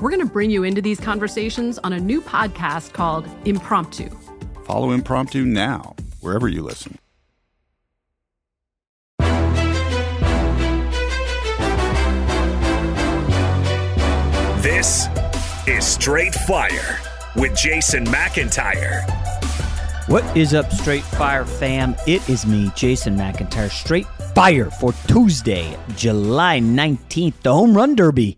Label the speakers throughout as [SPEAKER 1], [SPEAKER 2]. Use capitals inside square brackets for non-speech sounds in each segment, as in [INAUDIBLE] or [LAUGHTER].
[SPEAKER 1] We're going to bring you into these conversations on a new podcast called Impromptu.
[SPEAKER 2] Follow Impromptu now, wherever you listen.
[SPEAKER 3] This is Straight Fire with Jason McIntyre.
[SPEAKER 4] What is up, Straight Fire fam? It is me, Jason McIntyre. Straight Fire for Tuesday, July 19th, the Home Run Derby.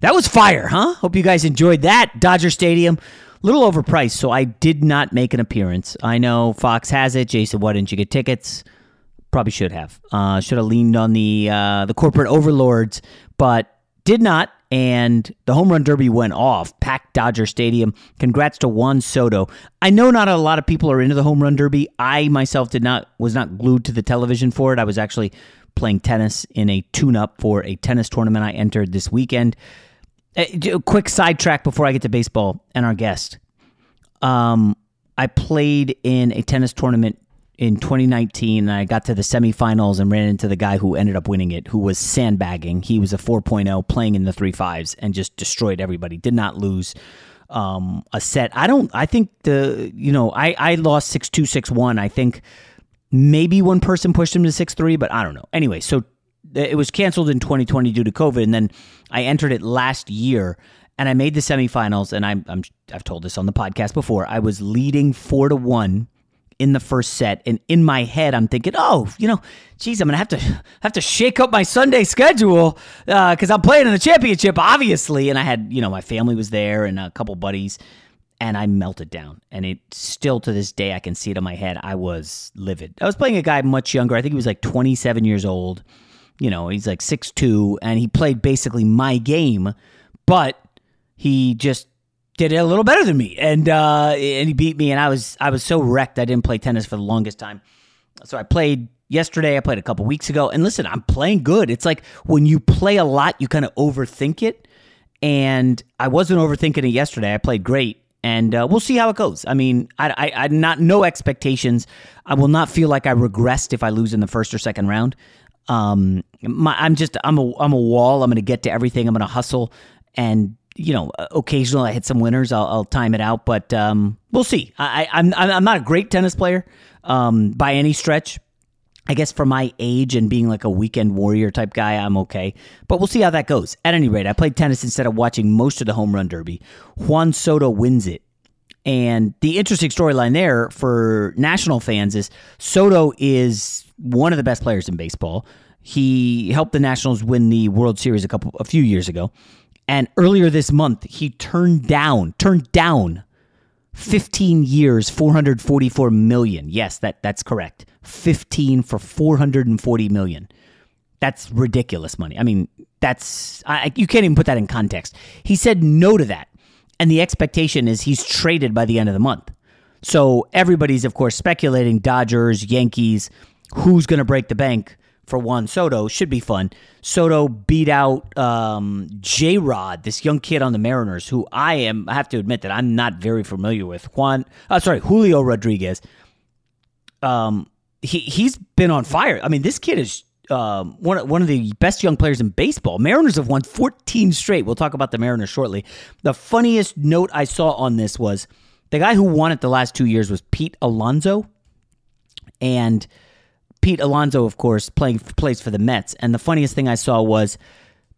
[SPEAKER 4] That was fire, huh? Hope you guys enjoyed that. Dodger Stadium, a little overpriced, so I did not make an appearance. I know Fox has it. Jason, why didn't you get tickets? Probably should have. Uh, should have leaned on the uh, the corporate overlords, but did not. And the home run derby went off. Packed Dodger Stadium. Congrats to Juan Soto. I know not a lot of people are into the home run derby. I myself did not was not glued to the television for it. I was actually playing tennis in a tune-up for a tennis tournament I entered this weekend. A quick sidetrack before I get to baseball and our guest. Um, I played in a tennis tournament in 2019 and I got to the semifinals and ran into the guy who ended up winning it, who was sandbagging. He was a 4.0 playing in the three fives and just destroyed everybody. Did not lose um, a set. I don't, I think the, you know, I, I lost 6 2, 6 1. I think maybe one person pushed him to 6 3, but I don't know. Anyway, so it was canceled in 2020 due to COVID. And then I entered it last year and I made the semifinals. And I'm, I'm I've told this on the podcast before. I was leading four to one in the first set, and in my head, I'm thinking, oh, you know, geez, I'm gonna have to have to shake up my Sunday schedule because uh, I'm playing in the championship, obviously. And I had, you know, my family was there and a couple buddies, and I melted down. And it still to this day, I can see it in my head. I was livid. I was playing a guy much younger. I think he was like 27 years old. You know, he's like six two, and he played basically my game, but he just did it a little better than me, and uh, and he beat me, and I was I was so wrecked. I didn't play tennis for the longest time, so I played yesterday. I played a couple weeks ago, and listen, I'm playing good. It's like when you play a lot, you kind of overthink it, and I wasn't overthinking it yesterday. I played great, and uh, we'll see how it goes. I mean, I, I, I not no expectations. I will not feel like I regressed if I lose in the first or second round. Um, my, I'm just I'm a I'm a wall. I'm going to get to everything. I'm going to hustle and you know, occasionally I hit some winners. I'll, I'll time it out, but um, we'll see. I, I'm I'm not a great tennis player um, by any stretch. I guess for my age and being like a weekend warrior type guy, I'm okay. But we'll see how that goes. At any rate, I played tennis instead of watching most of the home run derby. Juan Soto wins it. And the interesting storyline there for national fans is Soto is one of the best players in baseball. He helped the Nationals win the World Series a couple a few years ago. And earlier this month, he turned down, turned down 15 years, 444 million. Yes, that that's correct. 15 for 440 million. That's ridiculous money. I mean, that's I, you can't even put that in context. He said no to that. And the expectation is he's traded by the end of the month. So everybody's of course speculating Dodgers, Yankees, who's going to break the bank for Juan Soto should be fun. Soto beat out um, J Rod, this young kid on the Mariners, who I am. I have to admit that I'm not very familiar with. Juan, uh, sorry, Julio Rodriguez. Um, he he's been on fire. I mean, this kid is um, one one of the best young players in baseball. Mariners have won 14 straight. We'll talk about the Mariners shortly. The funniest note I saw on this was the guy who won it the last two years was Pete Alonso, and Pete Alonso, of course, playing plays for the Mets. And the funniest thing I saw was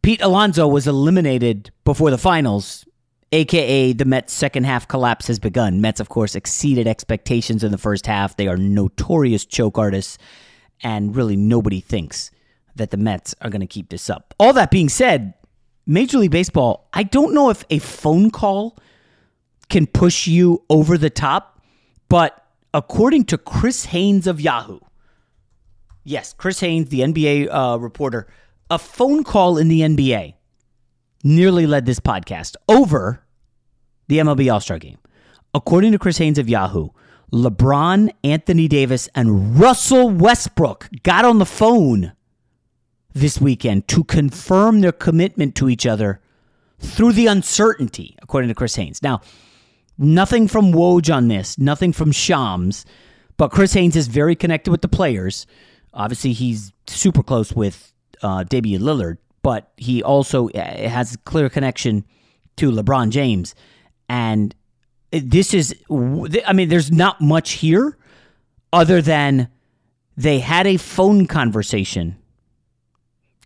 [SPEAKER 4] Pete Alonso was eliminated before the finals, aka the Mets' second half collapse has begun. Mets, of course, exceeded expectations in the first half. They are notorious choke artists, and really nobody thinks that the Mets are going to keep this up. All that being said, Major League Baseball, I don't know if a phone call can push you over the top, but according to Chris Haynes of Yahoo, Yes, Chris Haynes, the NBA uh, reporter, a phone call in the NBA nearly led this podcast over the MLB All Star game. According to Chris Haynes of Yahoo, LeBron, Anthony Davis, and Russell Westbrook got on the phone this weekend to confirm their commitment to each other through the uncertainty, according to Chris Haynes. Now, nothing from Woj on this, nothing from Shams, but Chris Haynes is very connected with the players. Obviously, he's super close with uh, Damian Lillard, but he also uh, has a clear connection to LeBron James. And this is, I mean, there's not much here other than they had a phone conversation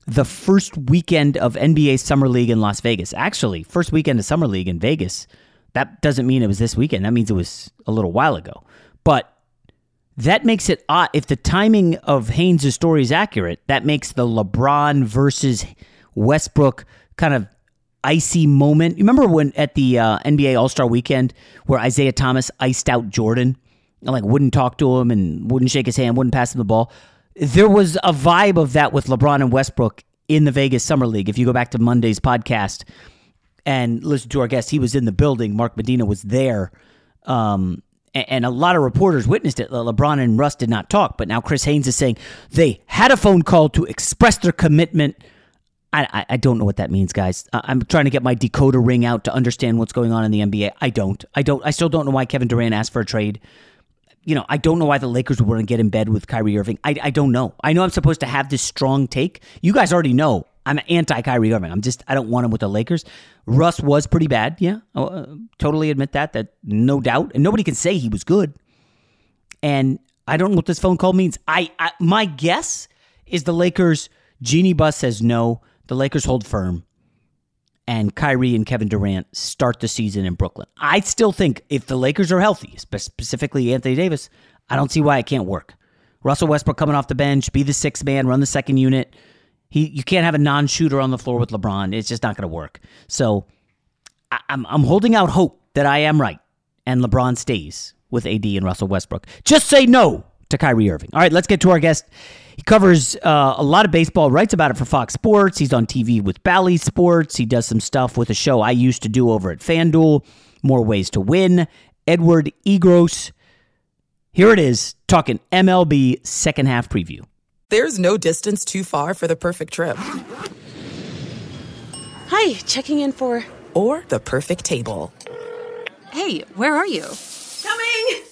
[SPEAKER 4] the first weekend of NBA Summer League in Las Vegas. Actually, first weekend of Summer League in Vegas. That doesn't mean it was this weekend. That means it was a little while ago. But that makes it odd. If the timing of Haynes' story is accurate, that makes the LeBron versus Westbrook kind of icy moment. You remember when at the uh, NBA All Star Weekend where Isaiah Thomas iced out Jordan and like wouldn't talk to him and wouldn't shake his hand, wouldn't pass him the ball. There was a vibe of that with LeBron and Westbrook in the Vegas Summer League. If you go back to Monday's podcast and listen to our guest, he was in the building. Mark Medina was there. Um, and a lot of reporters witnessed it. LeBron and Russ did not talk, but now Chris Haynes is saying they had a phone call to express their commitment. I, I, don't know what that means, guys. I'm trying to get my decoder ring out to understand what's going on in the NBA. I don't. I don't. I still don't know why Kevin Durant asked for a trade. You know, I don't know why the Lakers would want to get in bed with Kyrie Irving. I, I don't know. I know I'm supposed to have this strong take. You guys already know I'm anti Kyrie Irving. I'm just I don't want him with the Lakers. Russ was pretty bad. Yeah, uh, totally admit that. That no doubt, and nobody can say he was good. And I don't know what this phone call means. I, I my guess is the Lakers. Jeanie Buss says no. The Lakers hold firm, and Kyrie and Kevin Durant start the season in Brooklyn. I still think if the Lakers are healthy, specifically Anthony Davis, I don't see why it can't work. Russell Westbrook coming off the bench, be the sixth man, run the second unit he you can't have a non-shooter on the floor with LeBron. It's just not going to work. So I, I'm I'm holding out hope that I am right and LeBron stays with AD and Russell Westbrook. Just say no to Kyrie Irving. All right, let's get to our guest. He covers uh, a lot of baseball, writes about it for Fox Sports. He's on TV with Bally Sports. He does some stuff with a show I used to do over at FanDuel, More Ways to Win. Edward Egros. Here it is, talking MLB second half preview.
[SPEAKER 5] There's no distance too far for the perfect trip.
[SPEAKER 6] Hi, checking in for.
[SPEAKER 5] Or the perfect table.
[SPEAKER 6] Hey, where are you?
[SPEAKER 5] Coming!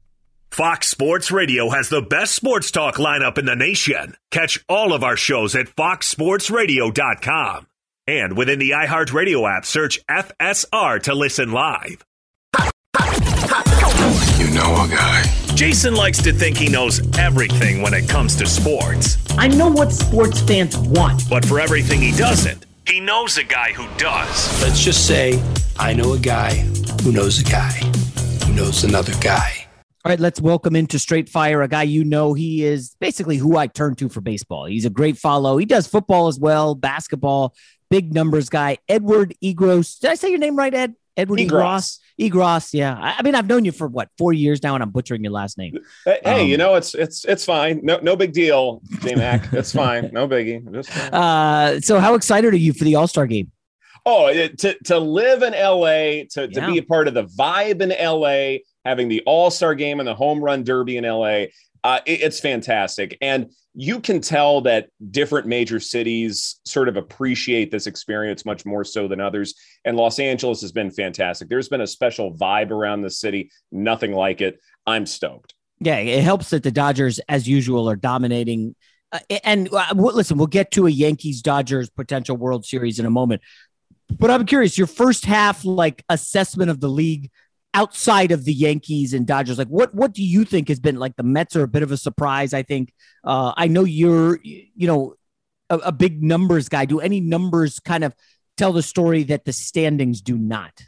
[SPEAKER 3] Fox Sports Radio has the best sports talk lineup in the nation. Catch all of our shows at foxsportsradio.com. And within the iHeartRadio app, search FSR to listen live.
[SPEAKER 7] You know a guy.
[SPEAKER 3] Jason likes to think he knows everything when it comes to sports.
[SPEAKER 8] I know what sports fans want.
[SPEAKER 3] But for everything he doesn't, he knows a guy who does.
[SPEAKER 7] Let's just say I know a guy who knows a guy who knows another guy.
[SPEAKER 4] All right, let's welcome into Straight Fire a guy you know. He is basically who I turn to for baseball. He's a great follow. He does football as well, basketball, big numbers guy. Edward Egros. Did I say your name right, Ed? Edward Egros. Egros. Yeah. I, mean, I've known you for what four years now, and I'm butchering your last name.
[SPEAKER 9] Hey, um, you know, it's it's it's fine. No, no big deal, J Mac. it's [LAUGHS] fine. No biggie. Just
[SPEAKER 4] uh, so how excited are you for the All Star game?
[SPEAKER 9] Oh, to to live in LA, to, to be a part of the vibe in LA, having the All Star game and the Home Run Derby in LA. Uh, it, it's fantastic. And you can tell that different major cities sort of appreciate this experience much more so than others. And Los Angeles has been fantastic. There's been a special vibe around the city, nothing like it. I'm stoked.
[SPEAKER 4] Yeah, it helps that the Dodgers, as usual, are dominating. Uh, and uh, listen, we'll get to a Yankees Dodgers potential World Series in a moment. But I'm curious, your first half like assessment of the league outside of the Yankees and Dodgers, like what what do you think has been like the Mets are a bit of a surprise? I think uh, I know you're you know a, a big numbers guy. Do any numbers kind of tell the story that the standings do not?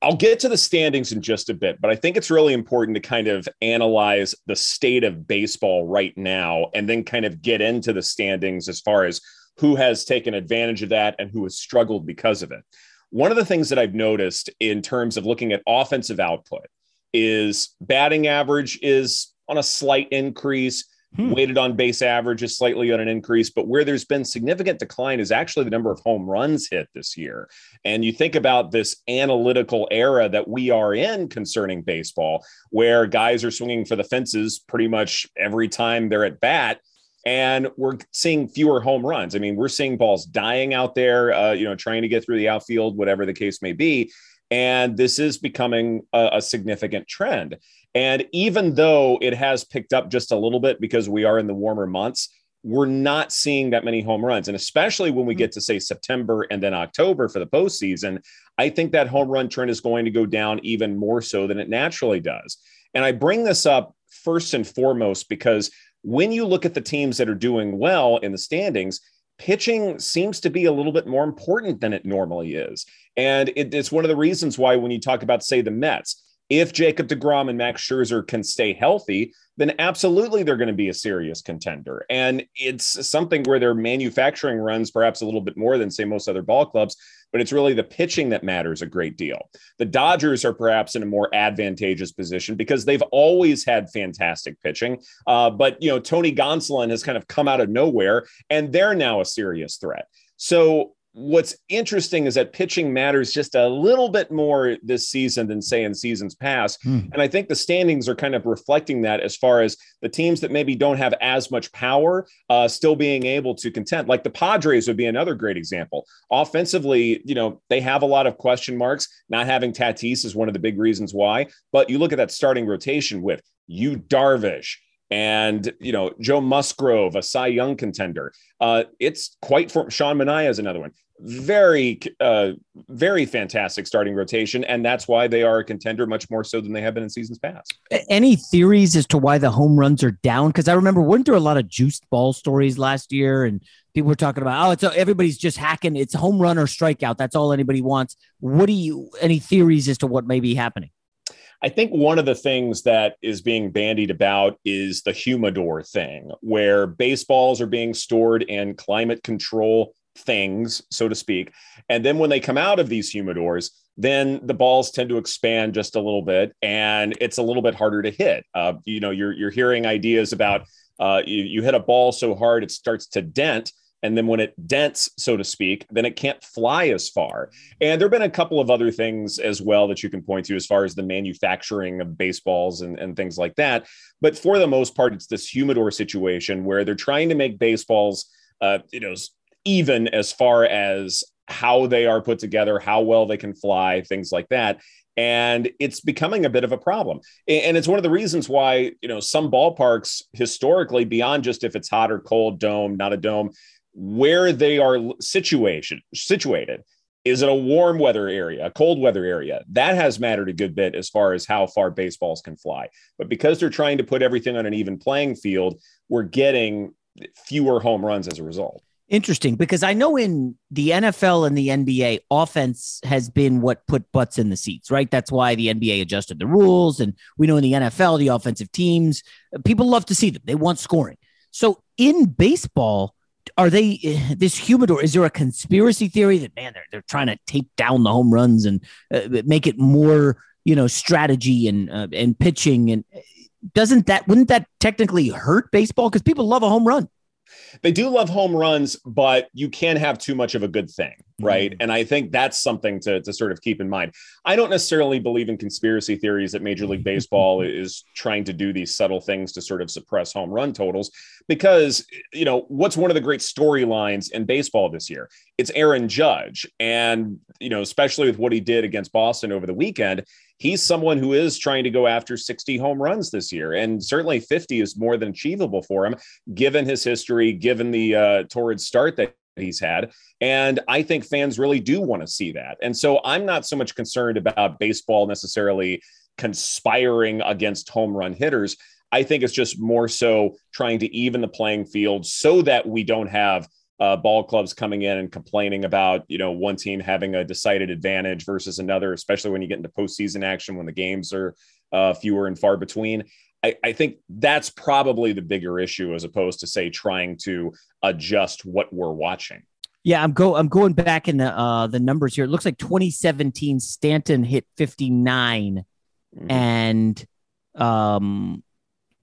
[SPEAKER 9] I'll get to the standings in just a bit, but I think it's really important to kind of analyze the state of baseball right now and then kind of get into the standings as far as who has taken advantage of that and who has struggled because of it. One of the things that I've noticed in terms of looking at offensive output is batting average is on a slight increase. Hmm. Weighted on base average is slightly on an increase, but where there's been significant decline is actually the number of home runs hit this year. And you think about this analytical era that we are in concerning baseball, where guys are swinging for the fences pretty much every time they're at bat and we're seeing fewer home runs. I mean, we're seeing balls dying out there, uh, you know, trying to get through the outfield, whatever the case may be. And this is becoming a, a significant trend. And even though it has picked up just a little bit because we are in the warmer months, we're not seeing that many home runs. And especially when we get to say September and then October for the postseason, I think that home run trend is going to go down even more so than it naturally does. And I bring this up first and foremost because when you look at the teams that are doing well in the standings, pitching seems to be a little bit more important than it normally is. And it, it's one of the reasons why when you talk about, say, the Mets, if Jacob DeGrom and Max Scherzer can stay healthy, then absolutely they're going to be a serious contender. And it's something where they're manufacturing runs perhaps a little bit more than, say, most other ball clubs, but it's really the pitching that matters a great deal. The Dodgers are perhaps in a more advantageous position because they've always had fantastic pitching. Uh, but, you know, Tony Gonsolin has kind of come out of nowhere, and they're now a serious threat. So what's interesting is that pitching matters just a little bit more this season than say in seasons past. Hmm. and i think the standings are kind of reflecting that as far as the teams that maybe don't have as much power uh, still being able to contend. Like the padres would be another great example. Offensively you know they have a lot of question marks. Not having tatis is one of the big reasons why. But you look at that starting rotation with Yu Darvish and you know Joe Musgrove, a Cy Young contender. Uh, it's quite for Sean Manaea is another one very, uh, very fantastic starting rotation, and that's why they are a contender much more so than they have been in seasons past.
[SPEAKER 4] Any theories as to why the home runs are down? Because I remember weren't there a lot of juiced ball stories last year, and people were talking about oh, it's everybody's just hacking. It's home run or strikeout. That's all anybody wants. What do you? Any theories as to what may be happening?
[SPEAKER 9] I think one of the things that is being bandied about is the humidor thing, where baseballs are being stored in climate control things, so to speak. And then when they come out of these humidors, then the balls tend to expand just a little bit, and it's a little bit harder to hit. Uh, you know, you're you're hearing ideas about uh, you, you hit a ball so hard it starts to dent. And then when it dents, so to speak, then it can't fly as far. And there have been a couple of other things as well that you can point to as far as the manufacturing of baseballs and, and things like that. But for the most part, it's this humidor situation where they're trying to make baseballs, uh, you know, even as far as how they are put together, how well they can fly, things like that. And it's becoming a bit of a problem. And it's one of the reasons why, you know, some ballparks historically, beyond just if it's hot or cold, dome, not a dome, where they are situation, situated, is it a warm weather area, a cold weather area? That has mattered a good bit as far as how far baseballs can fly. But because they're trying to put everything on an even playing field, we're getting fewer home runs as a result.
[SPEAKER 4] Interesting because I know in the NFL and the NBA, offense has been what put butts in the seats, right? That's why the NBA adjusted the rules. And we know in the NFL, the offensive teams, people love to see them, they want scoring. So in baseball, are they this humidor? Is there a conspiracy theory that, man, they're, they're trying to tape down the home runs and uh, make it more, you know, strategy and, uh, and pitching? And doesn't that, wouldn't that technically hurt baseball? Because people love a home run
[SPEAKER 9] they do love home runs, but you can't have too much of a good thing, right? Mm-hmm. And I think that's something to, to sort of keep in mind. I don't necessarily believe in conspiracy theories that Major League Baseball [LAUGHS] is trying to do these subtle things to sort of suppress home run totals because, you know, what's one of the great storylines in baseball this year? It's Aaron Judge. And, you know, especially with what he did against Boston over the weekend, he's someone who is trying to go after 60 home runs this year. And certainly 50 is more than achievable for him, given his history, given the uh, torrid start that he's had. And I think fans really do want to see that. And so I'm not so much concerned about baseball necessarily conspiring against home run hitters. I think it's just more so trying to even the playing field so that we don't have uh, ball clubs coming in and complaining about you know one team having a decided advantage versus another, especially when you get into postseason action when the games are uh, fewer and far between. I, I, think that's probably the bigger issue as opposed to say trying to adjust what we're watching.
[SPEAKER 4] Yeah, I'm go I'm going back in the uh, the numbers here. It looks like 2017 Stanton hit 59 mm-hmm. and um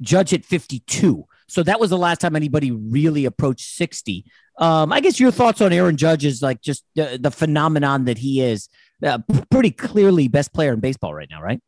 [SPEAKER 4] Judge hit 52. So that was the last time anybody really approached 60. Um, I guess your thoughts on Aaron Judge is like just the, the phenomenon that he is. Uh, pretty clearly best player in baseball right now, right?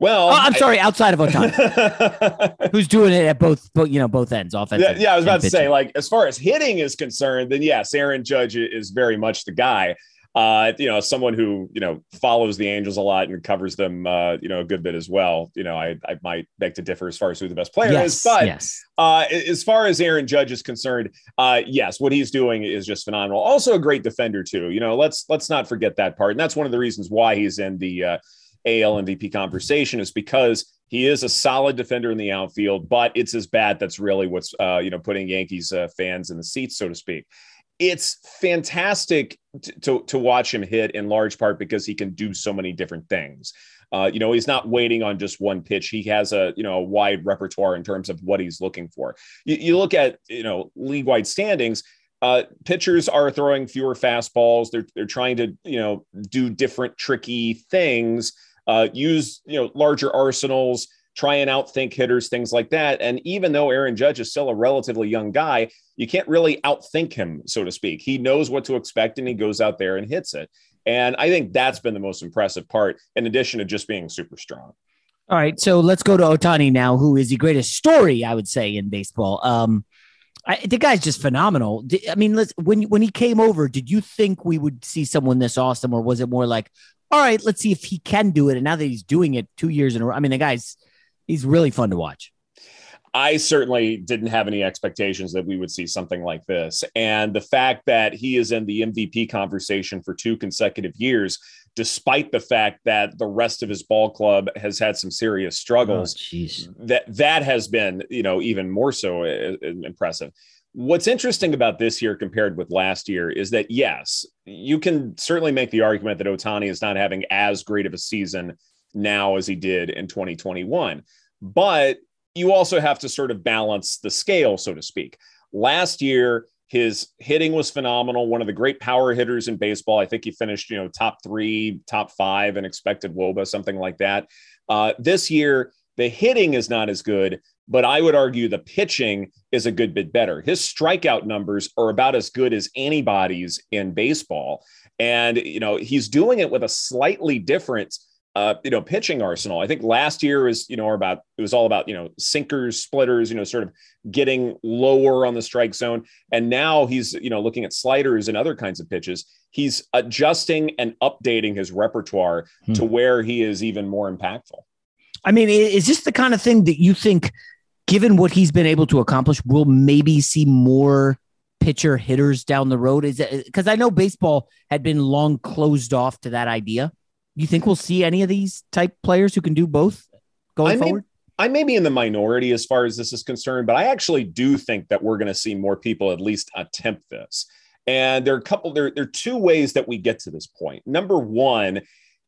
[SPEAKER 9] Well,
[SPEAKER 4] oh, I'm sorry, outside of Ohtani, [LAUGHS] who's doing it at both, both, you know, both ends, offense.
[SPEAKER 9] Yeah, yeah I was about to say, like, as far as hitting is concerned, then yes, Aaron Judge is very much the guy. uh, you know, someone who you know follows the Angels a lot and covers them, uh, you know, a good bit as well. You know, I, I might beg to differ as far as who the best player
[SPEAKER 4] Yes,
[SPEAKER 9] is, but
[SPEAKER 4] yes.
[SPEAKER 9] uh, as far as Aaron Judge is concerned, uh, yes, what he's doing is just phenomenal. Also, a great defender too. You know, let's let's not forget that part, and that's one of the reasons why he's in the uh, AL MVP conversation is because he is a solid defender in the outfield, but it's his bat that's really what's uh, you know putting Yankees uh, fans in the seats, so to speak. It's fantastic to to watch him hit in large part because he can do so many different things. Uh, you know, he's not waiting on just one pitch. He has a you know a wide repertoire in terms of what he's looking for. You, you look at you know league wide standings. Uh, pitchers are throwing fewer fastballs. They're they're trying to you know do different tricky things. Uh, use you know larger arsenals. Try and outthink hitters, things like that. And even though Aaron Judge is still a relatively young guy, you can't really outthink him, so to speak. He knows what to expect and he goes out there and hits it. And I think that's been the most impressive part, in addition to just being super strong.
[SPEAKER 4] All right, so let's go to Ohtani now, who is the greatest story I would say in baseball. Um, I, the guy's just phenomenal. I mean, let's when when he came over, did you think we would see someone this awesome, or was it more like, all right, let's see if he can do it? And now that he's doing it two years in a row, I mean, the guy's he's really fun to watch.
[SPEAKER 9] I certainly didn't have any expectations that we would see something like this. And the fact that he is in the MVP conversation for two consecutive years, despite the fact that the rest of his ball club has had some serious struggles, that that has been, you know, even more so uh, uh, impressive. What's interesting about this year compared with last year is that yes, you can certainly make the argument that Ohtani is not having as great of a season now as he did in 2021. But you also have to sort of balance the scale, so to speak. Last year, his hitting was phenomenal, one of the great power hitters in baseball. I think he finished, you know, top three, top five in expected WOBA, something like that. Uh, this year, the hitting is not as good, but I would argue the pitching is a good bit better. His strikeout numbers are about as good as anybody's in baseball. And, you know, he's doing it with a slightly different uh, you know, pitching arsenal. I think last year was, you know, about it was all about, you know, sinkers, splitters, you know, sort of getting lower on the strike zone. And now he's, you know, looking at sliders and other kinds of pitches. He's adjusting and updating his repertoire
[SPEAKER 4] Hmm.
[SPEAKER 9] to where he is even more impactful.
[SPEAKER 4] I mean, is this the kind of thing that you think, given what he's been able to accomplish, we'll maybe see more pitcher hitters down the road? Is it because I know baseball had been long closed off to that idea? You think we'll see any of these type players who can do both going
[SPEAKER 9] I may,
[SPEAKER 4] forward?
[SPEAKER 9] I may be in the minority as far as this is concerned, but I actually do think that we're going to see more people at least attempt this. And there are a couple, there, there are two ways that we get to this point. Number one,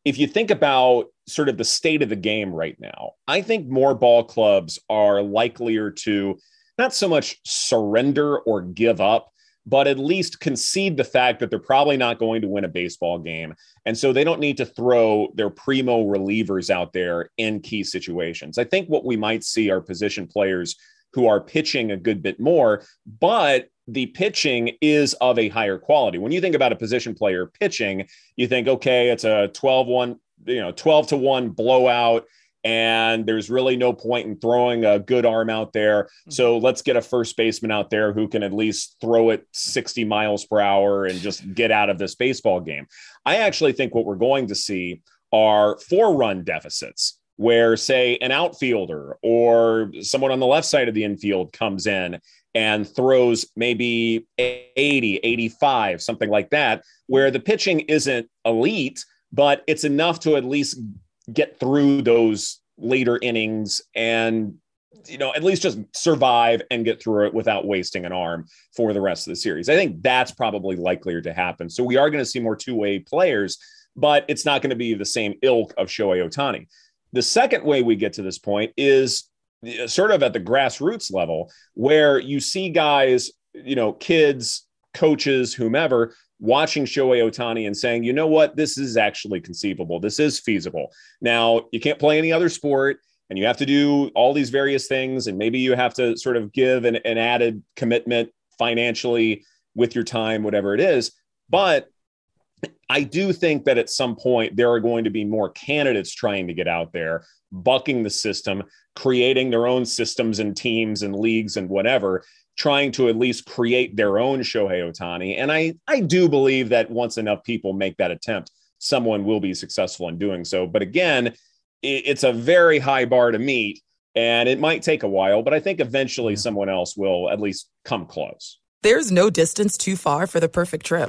[SPEAKER 9] if you think about sort of the state of the game right now, I think more ball clubs are likelier to not so much surrender or give up, but at least concede the fact that they're probably not going to win a baseball game. And so they don't need to throw their primo relievers out there in key situations. I think what we might see are position players who are pitching a good bit more, but the pitching is of a higher quality. When you think about a position player pitching, you think, okay, it's a 12 1, you know, 12 to 1 blowout and there's really no point in throwing a good arm out there. Hmm. So let's get a first baseman out there who can at least throw it 60 miles per hour and just get out of this baseball game. I actually think what we're going to see are four run deficits where, say, an outfielder or someone on the left side of the infield comes in and throws maybe 80, 85, something like that, where the pitching isn't elite, but it's enough to at least get through those later innings and you know at least just survive and get through it without wasting an arm for the rest of the series. I think that's probably likelier to happen. So we are going to see more two-way players but it's not going to be the same ilk of shohei ohtani the second way we get to this point is uh, sort of at the grassroots level where you see guys you know kids coaches whomever watching Shohei Ohtani and saying, you know what, this is actually conceivable. This is feasible. Now, you can't play any other sport and you have to do all these various things. And maybe you have to sort of give an, an added commitment financially with your time, whatever it is. But I do think that at some point there are going to be more candidates trying to get out there, bucking the system, creating their own systems and teams and leagues and whatever. trying to at least create their own Shohei Ohtani. And I, I do believe that once enough people make that attempt, someone will be successful in doing so. But again, it, it's a very high bar to meet and it might take a while, but I think eventually someone else will at least come close.
[SPEAKER 5] There's no distance too far for the perfect trip.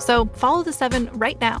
[SPEAKER 10] So follow the seven right now.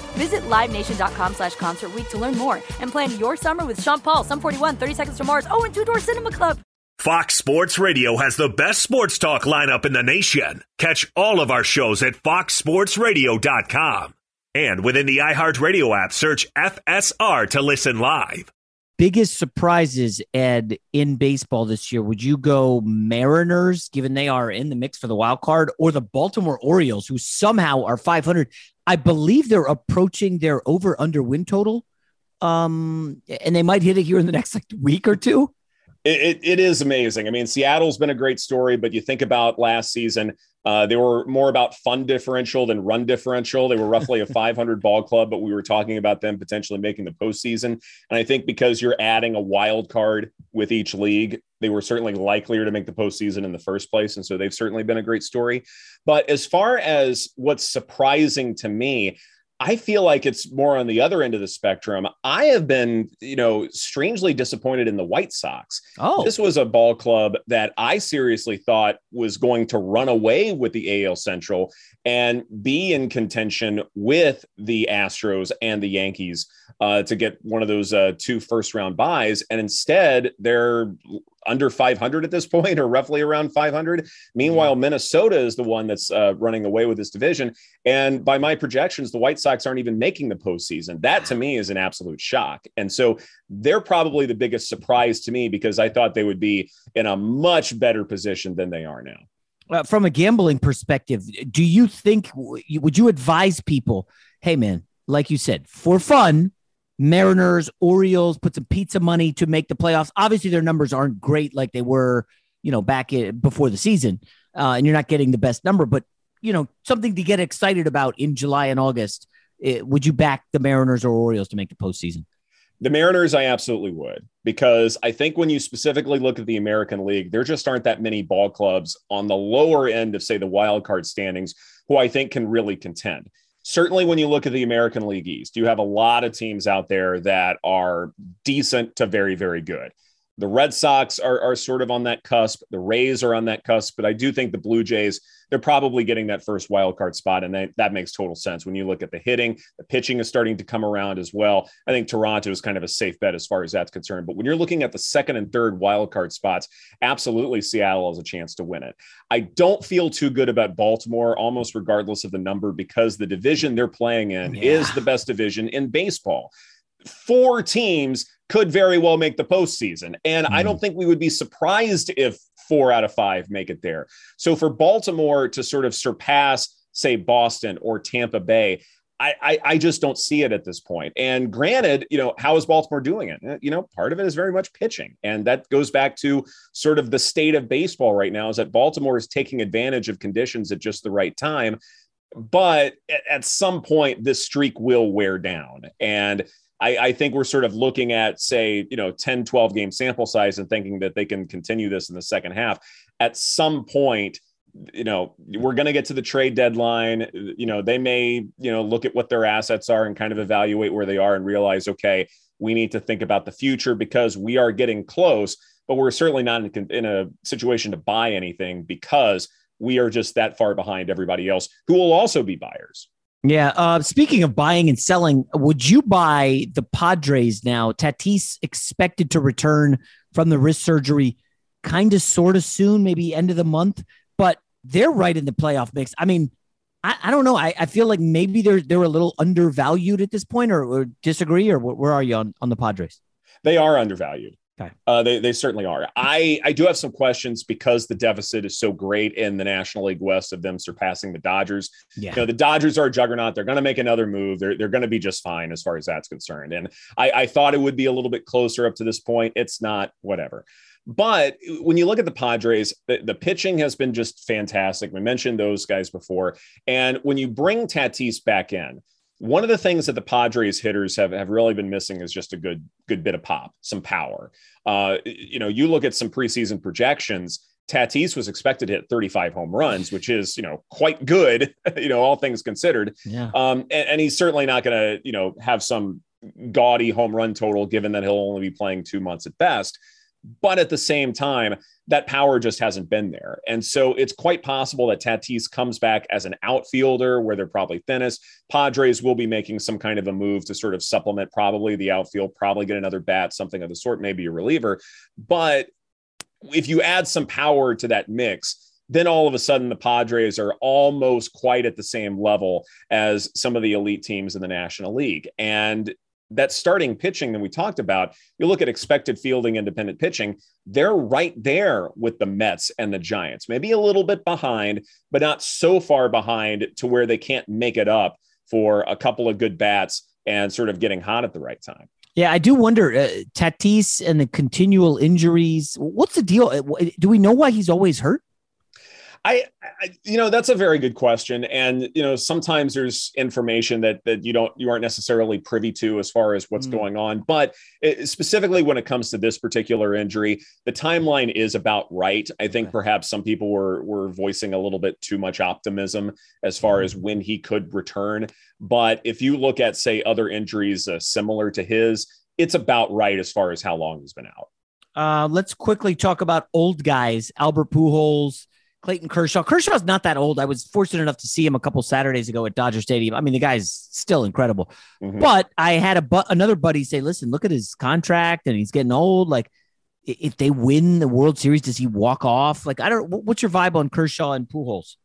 [SPEAKER 11] Visit LiveNation.com slash Concert Week to learn more and plan your summer with Sean Paul, Sum 41, 30 Seconds to Mars, oh, and Two Door Cinema Club.
[SPEAKER 3] Fox Sports Radio has the best sports talk lineup in the nation. Catch all of our shows at foxsportsradio.com. And within the iHeartRadio app, search FSR to listen live.
[SPEAKER 4] Biggest surprises, Ed, in baseball this year. Would you go Mariners, given they are in the mix for the wild card, or the Baltimore Orioles, who somehow are 500? I believe they're approaching their over under win total. Um, and they might hit it here in the next like week or two.
[SPEAKER 9] It, it, it is amazing. I mean, Seattle's been a great story, but you think about last season, uh, they were more about fun differential than run differential. They were roughly a [LAUGHS] 500 ball club, but we were talking about them potentially making the postseason. And I think because you're adding a wild card with each league, they were certainly likelier to make the postseason in the first place. And so they've certainly been a great story. But as far as what's surprising to me, I feel like it's more on the other end of the spectrum. I have been, you know, strangely disappointed in the White Sox.
[SPEAKER 4] Oh,
[SPEAKER 9] this was a ball club that I seriously thought was going to run away with the AL Central and be in contention with the Astros and the Yankees uh, to get one of those uh, two first round byes. And instead, they're under 500 at this [LAUGHS] point, or roughly around 500. Meanwhile, Minnesota is the one that's uh, running away with this division. And by my projections, the White Sox aren't even making the postseason. That to me is an absolute shock. And so they're probably the biggest surprise to me because I thought they would be in a much better position than they are now.
[SPEAKER 4] Uh, from a gambling perspective, do you think, would you advise people, hey, man, like you said, for fun, Mariners, Orioles put some pizza money to make the playoffs. Obviously, their numbers aren't great like they were, you know, back in, before the season, uh, and you're not getting the best number. But you know, something to get excited about in July and August. It, would you back the Mariners or Orioles to make the postseason?
[SPEAKER 9] The Mariners, I absolutely would, because I think when you specifically look at the American League, there just aren't that many ball clubs on the lower end of, say, the wild card standings who I think can really contend. Certainly, when you look at the American League East, you have a lot of teams out there that are decent to very, very good. The Red Sox are, are sort of on that cusp. The Rays are on that cusp, but I do think the Blue Jays they're probably getting that first wild card spot, and that, that makes total sense when you look at the hitting. The pitching is starting to come around as well. I think Toronto is kind of a safe bet as far as that's concerned. But when you're looking at the second and third wild card spots, absolutely Seattle has a chance to win it. I don't feel too good about Baltimore, almost regardless of the number, because the division they're playing in yeah. is the best division in baseball. Four teams could very well make the postseason. And mm. I don't hmm. think we would be surprised if four out of five make it there. So for Baltimore to sort of surpass, say, Boston or Tampa Bay, I, I, I, just don't see it at this point. And granted, you know, how is Baltimore doing it? Uh, you know, part of it is very much pitching. And that goes back to sort of the state of baseball right now is that Baltimore is taking advantage of conditions at just the right time. But at some point, this streak will wear down. And I, I, think we're sort of looking at, say, you know, 10, 12 game sample size and thinking that they can continue this in the second half. At some point, you know, we're going to get to the trade deadline. You know, they may, you know, look at what their assets are and kind of evaluate where they are and realize, okay, we need to think about the future because we are getting close, but we're certainly not in, in a situation to buy anything because we are just that far behind everybody else who will also be buyers.
[SPEAKER 4] Yeah. Uh, speaking of buying and selling, would you buy the Padres now? Tatis expected to return from the wrist surgery kind of sort of soon, maybe end of the month, but they're right in the playoff mix. I mean, I, I don't know. I, I feel like maybe they're they're a little undervalued at this point, or, or disagree, or where are you on, on the Padres?
[SPEAKER 9] They are undervalued. Okay. Uh, they, they certainly are. I, I do have some questions because the deficit is so great in the National League West of them surpassing the Dodgers. Yeah. You know, the Dodgers are a juggernaut. They're going to make another move. They're, they're going to be just fine as far as that's concerned. And I, I thought it would be a little bit closer up to this point. It's not, whatever. But when you look at the Padres, the, the, pitching has been just fantastic. We mentioned those guys before. And when you bring Tatis back in, one of the things that the Padres hitters have, have really been missing is just a good good bit of pop, some power. Uh, you know, you look at some preseason projections. Tatis was expected to hit 35 home runs, which is you know quite good, [LAUGHS] you know, all things considered. Yeah. Um, and, and he's certainly not going to you know have some gaudy home run total, given that he'll only be playing two months at best. But at the same time, that power just hasn't been there. And so it's quite possible that Tatis comes back as an outfielder where they're probably thinnest. Padres will be making some kind of a move to sort of supplement probably the outfield, probably get another bat, something of the sort, maybe a reliever. But if you add some power to that mix, then all of a sudden the Padres are almost quite at the same level as some of the elite teams in the National League. And that starting pitching that we talked about, you look at expected fielding independent pitching, they're right there with the Mets and the Giants, maybe a little bit behind, but not so far behind to where they can't make it up for a couple of good bats and sort of getting hot at the right time.
[SPEAKER 4] Yeah, I do wonder uh, Tatis and the continual injuries. What's the deal? Uh, do we know why he's always hurt?
[SPEAKER 9] I, I, you know, that's a very good question, and you know, sometimes there's information that that you don't, you aren't necessarily privy to as far as what's mm. going on. But it, specifically when it comes to this particular injury, the timeline is about right. I think perhaps some people were were voicing a little bit too much optimism as far mm. as when he could return. But if you look at, say, other injuries uh, similar to his, it's about right as far as how long he's been out.
[SPEAKER 4] Uh, let's quickly talk about old guys. Albert Pujols Clayton Kershaw. Kershaw's not that old. I was fortunate enough to see him a couple Saturdays ago at Dodger Stadium. I mean, the guy's still incredible. Mm-hmm. But I had a bu- another buddy say, "Listen, look at his contract, and he's getting old. Like, if they win the World Series, does he walk off? Like, I don't. What's your vibe on Kershaw and Pujols?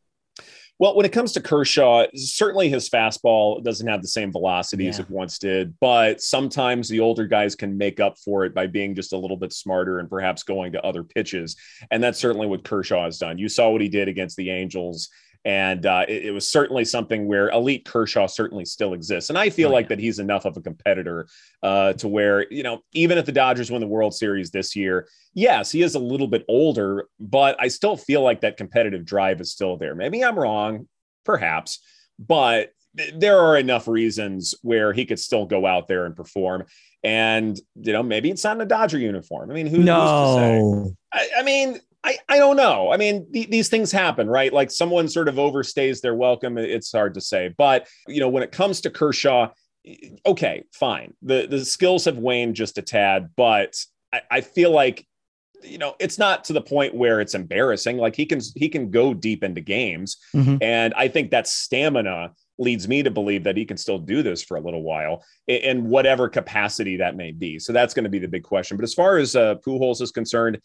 [SPEAKER 9] Well, when it comes to Kershaw, certainly his fastball doesn't have the same velocity yeah. as it once did, but sometimes the older guys can make up for it by being just a little bit smarter and perhaps going to other pitches. And that's certainly what Kershaw has done. You saw what he did against the Angels And uh, it, it, was certainly something where elite Kershaw certainly still exists. And I feel oh, like yeah. that he's enough of a competitor uh, to where, you know, even if the Dodgers win the World Series this year, yes, he is a little bit older, but I still feel like that competitive drive is still there. Maybe I'm wrong, perhaps, but there are enough reasons where he could still go out there and perform. And, you know, maybe it's not in a Dodger uniform. I mean, who,
[SPEAKER 4] no.
[SPEAKER 9] I, I, mean, I, I don't know. I mean, th- these things happen, right? Like someone sort of overstays their welcome. It's hard to say. But, you know, when it comes to Kershaw, okay, fine. The, the skills have waned just a tad, but I, I feel like you know it's not to the point where it's embarrassing like he can he can go deep into games mm-hmm. and i think that stamina leads me to believe that he can still do this for a little while in, whatever capacity that may be so that's going to be the big question but as far as uh, Pujols is concerned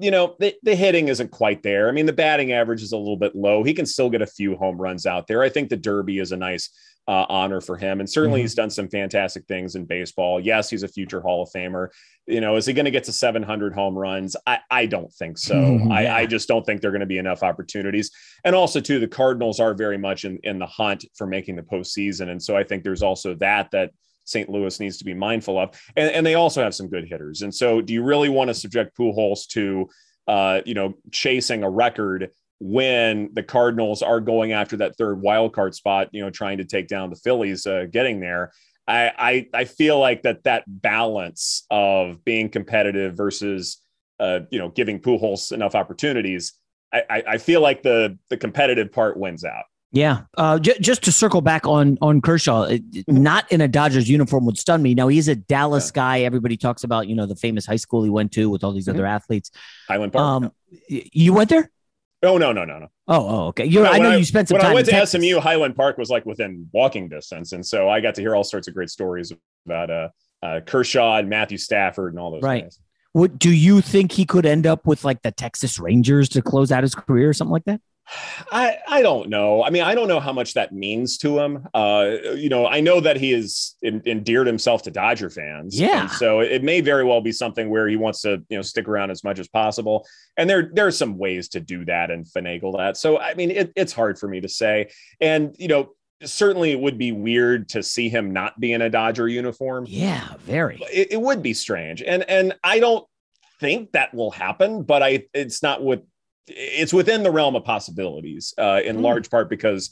[SPEAKER 9] you know, the, the hitting isn't quite there. I mean, the batting average is a little bit low. He can still get a few home runs out there. I think the Derby is a nice uh, honor for him. And certainly mm-hmm. he's done some fantastic things in baseball. Yes, he's a future Hall of Famer. You know, is he going to get to 700 home runs? I, I don't think so. Mm-hmm. I, I just don't think there are going to be enough opportunities. And also, too, the Cardinals are very much in, in the hunt for making the postseason. And so I think there's also that, that St. Louis needs to be mindful of. And, and they also have some good hitters. And so, do you really want to subject Pujols to, uh, you know, chasing a record when the Cardinals are going after that third wild card spot, you know, trying to take down the Phillies, uh, getting there? I, I, I feel like that that balance of being competitive versus, uh, you know, giving Pujols enough opportunities. I, I feel like the the competitive part wins out.
[SPEAKER 4] Yeah, uh, j- just to circle back on on Kershaw, not in a Dodgers uniform would stun me. Now he's a Dallas yeah. guy. Everybody talks about you know the famous high school he went to with all these mm-hmm. other athletes.
[SPEAKER 9] Highland Park. Um,
[SPEAKER 4] yeah. You went there?
[SPEAKER 9] Oh no no no no.
[SPEAKER 4] Oh oh okay. You're, I know I, you spent some
[SPEAKER 9] when
[SPEAKER 4] time.
[SPEAKER 9] When I went to
[SPEAKER 4] Texas.
[SPEAKER 9] SMU, Highland Park was like within walking distance, and so I got to hear all sorts of great stories about uh, uh, Kershaw and Matthew Stafford and all those
[SPEAKER 4] right.
[SPEAKER 9] guys.
[SPEAKER 4] What do you think he could end up with, like the Texas Rangers to close out his career or something like that?
[SPEAKER 9] I, I don't know. I mean, I don't know how much that means to him. Uh, you know, I know that he has endeared himself to Dodger fans.
[SPEAKER 4] Yeah.
[SPEAKER 9] so it may very well be something where he wants to, you know, stick around as much as possible. And there, there are some ways to do that and finagle that. So, I mean, it, it's hard for me to say. And, you know, certainly it would be weird to see him not be in a Dodger uniform.
[SPEAKER 4] Yeah, very.
[SPEAKER 9] It, it would be strange. And, and I don't think that will happen, but I, it's not what it's within the realm of possibilities uh, in mm. large part because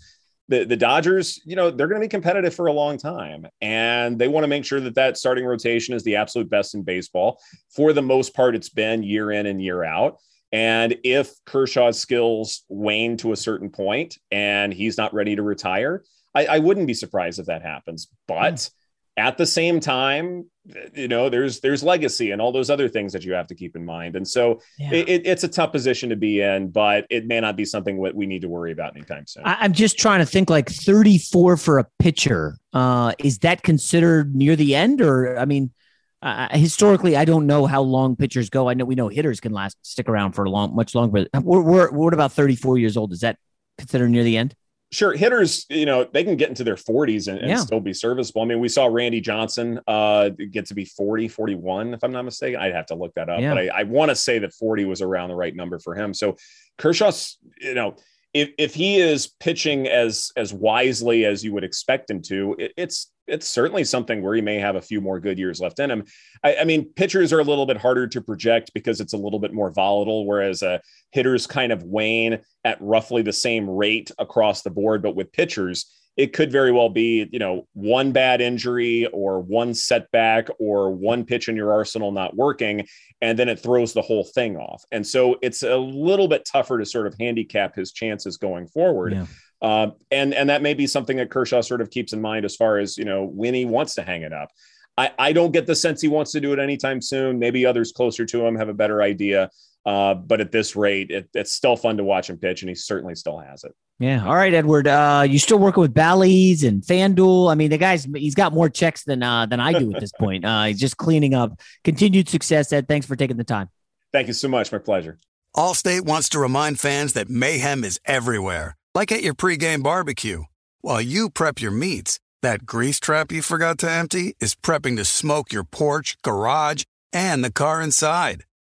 [SPEAKER 9] the, the Dodgers, you know, they're going to be competitive for a long time and they want to make sure that that starting rotation is the absolute best in baseball. For the most part, it's been year in and year out. And if Kershaw's skills wane to a certain point and he's not ready to retire, I, I wouldn't be surprised if that happens. But mm at the same time you know there's there's legacy and all those other things that you have to keep in mind. And so yeah. it, it's a tough position to be in but it may not be something that we need to worry about anytime soon.
[SPEAKER 4] I'm just trying to think like 34 for a pitcher uh, is that considered near the end? Or i mean uh, historically i don't know how long pitchers go. I know we know hitters can last stick around for a long much longer but we're, we're, we're about 34 years old. Is that considered near the end
[SPEAKER 9] sure hitters you know they can get into their 40s and, and yeah. still be serviceable i mean we saw randy johnson uh get to be 40 41 if i'm not mistaken i'd have to look that up yeah. but i, I want to say that 40 was around the right number for him so kershaw's you know if, if he is pitching as as wisely as you would expect him to it, it's it's certainly something where he may have a few more good years left in him. I, I, mean, pitchers are a little bit harder to project because it's a little bit more volatile, whereas uh, hitters kind of wane at roughly the same rate across the board. But with pitchers, it could very well be, you know, one bad injury or one setback or one pitch in your arsenal not working, and then it throws the whole thing off. And so it's a little bit tougher to sort of handicap his chances going forward. Yeah. Uh, and and that may be something that Kershaw sort of keeps in mind as far as you know when he wants to hang it up. I, I don't get the sense he wants to do it anytime soon. Maybe others closer to him have a better idea. Uh, but at this rate, it, it's still fun to watch him pitch, and he certainly still has it.
[SPEAKER 4] Yeah. All right, Edward. Uh, you still working with Bally's and FanDuel? I mean, the guy's he's got more checks than uh, than I do at this point. [LAUGHS] Uh, he's just cleaning up. Continued success, Ed. Thanks for taking the time.
[SPEAKER 9] Thank you so much. My pleasure.
[SPEAKER 12] Allstate wants to remind fans that mayhem is everywhere like at your pregame barbecue. While you prep your meats, that grease trap you forgot to empty is prepping to smoke your porch, garage, and the car inside.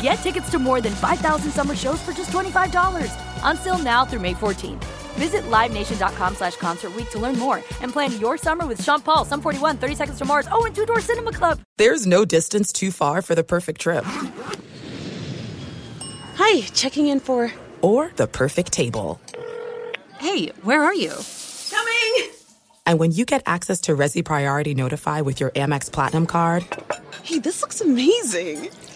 [SPEAKER 11] Get tickets to more than 5,000 summer shows for just $25. Until now through May 14th. Visit LiveNation.com slash Concert Week to learn more and plan your summer with Sean Paul, Sum 41, 30 Seconds to Mars, oh, and Two Door Cinema Club.
[SPEAKER 5] There's no distance too far for the perfect trip.
[SPEAKER 6] Hi, checking in for.
[SPEAKER 5] Or the perfect table.
[SPEAKER 6] Hey, where are you?
[SPEAKER 5] Coming! And when you get access to Resy Priority Notify with your Amex Platinum card.
[SPEAKER 6] Hey, this looks amazing!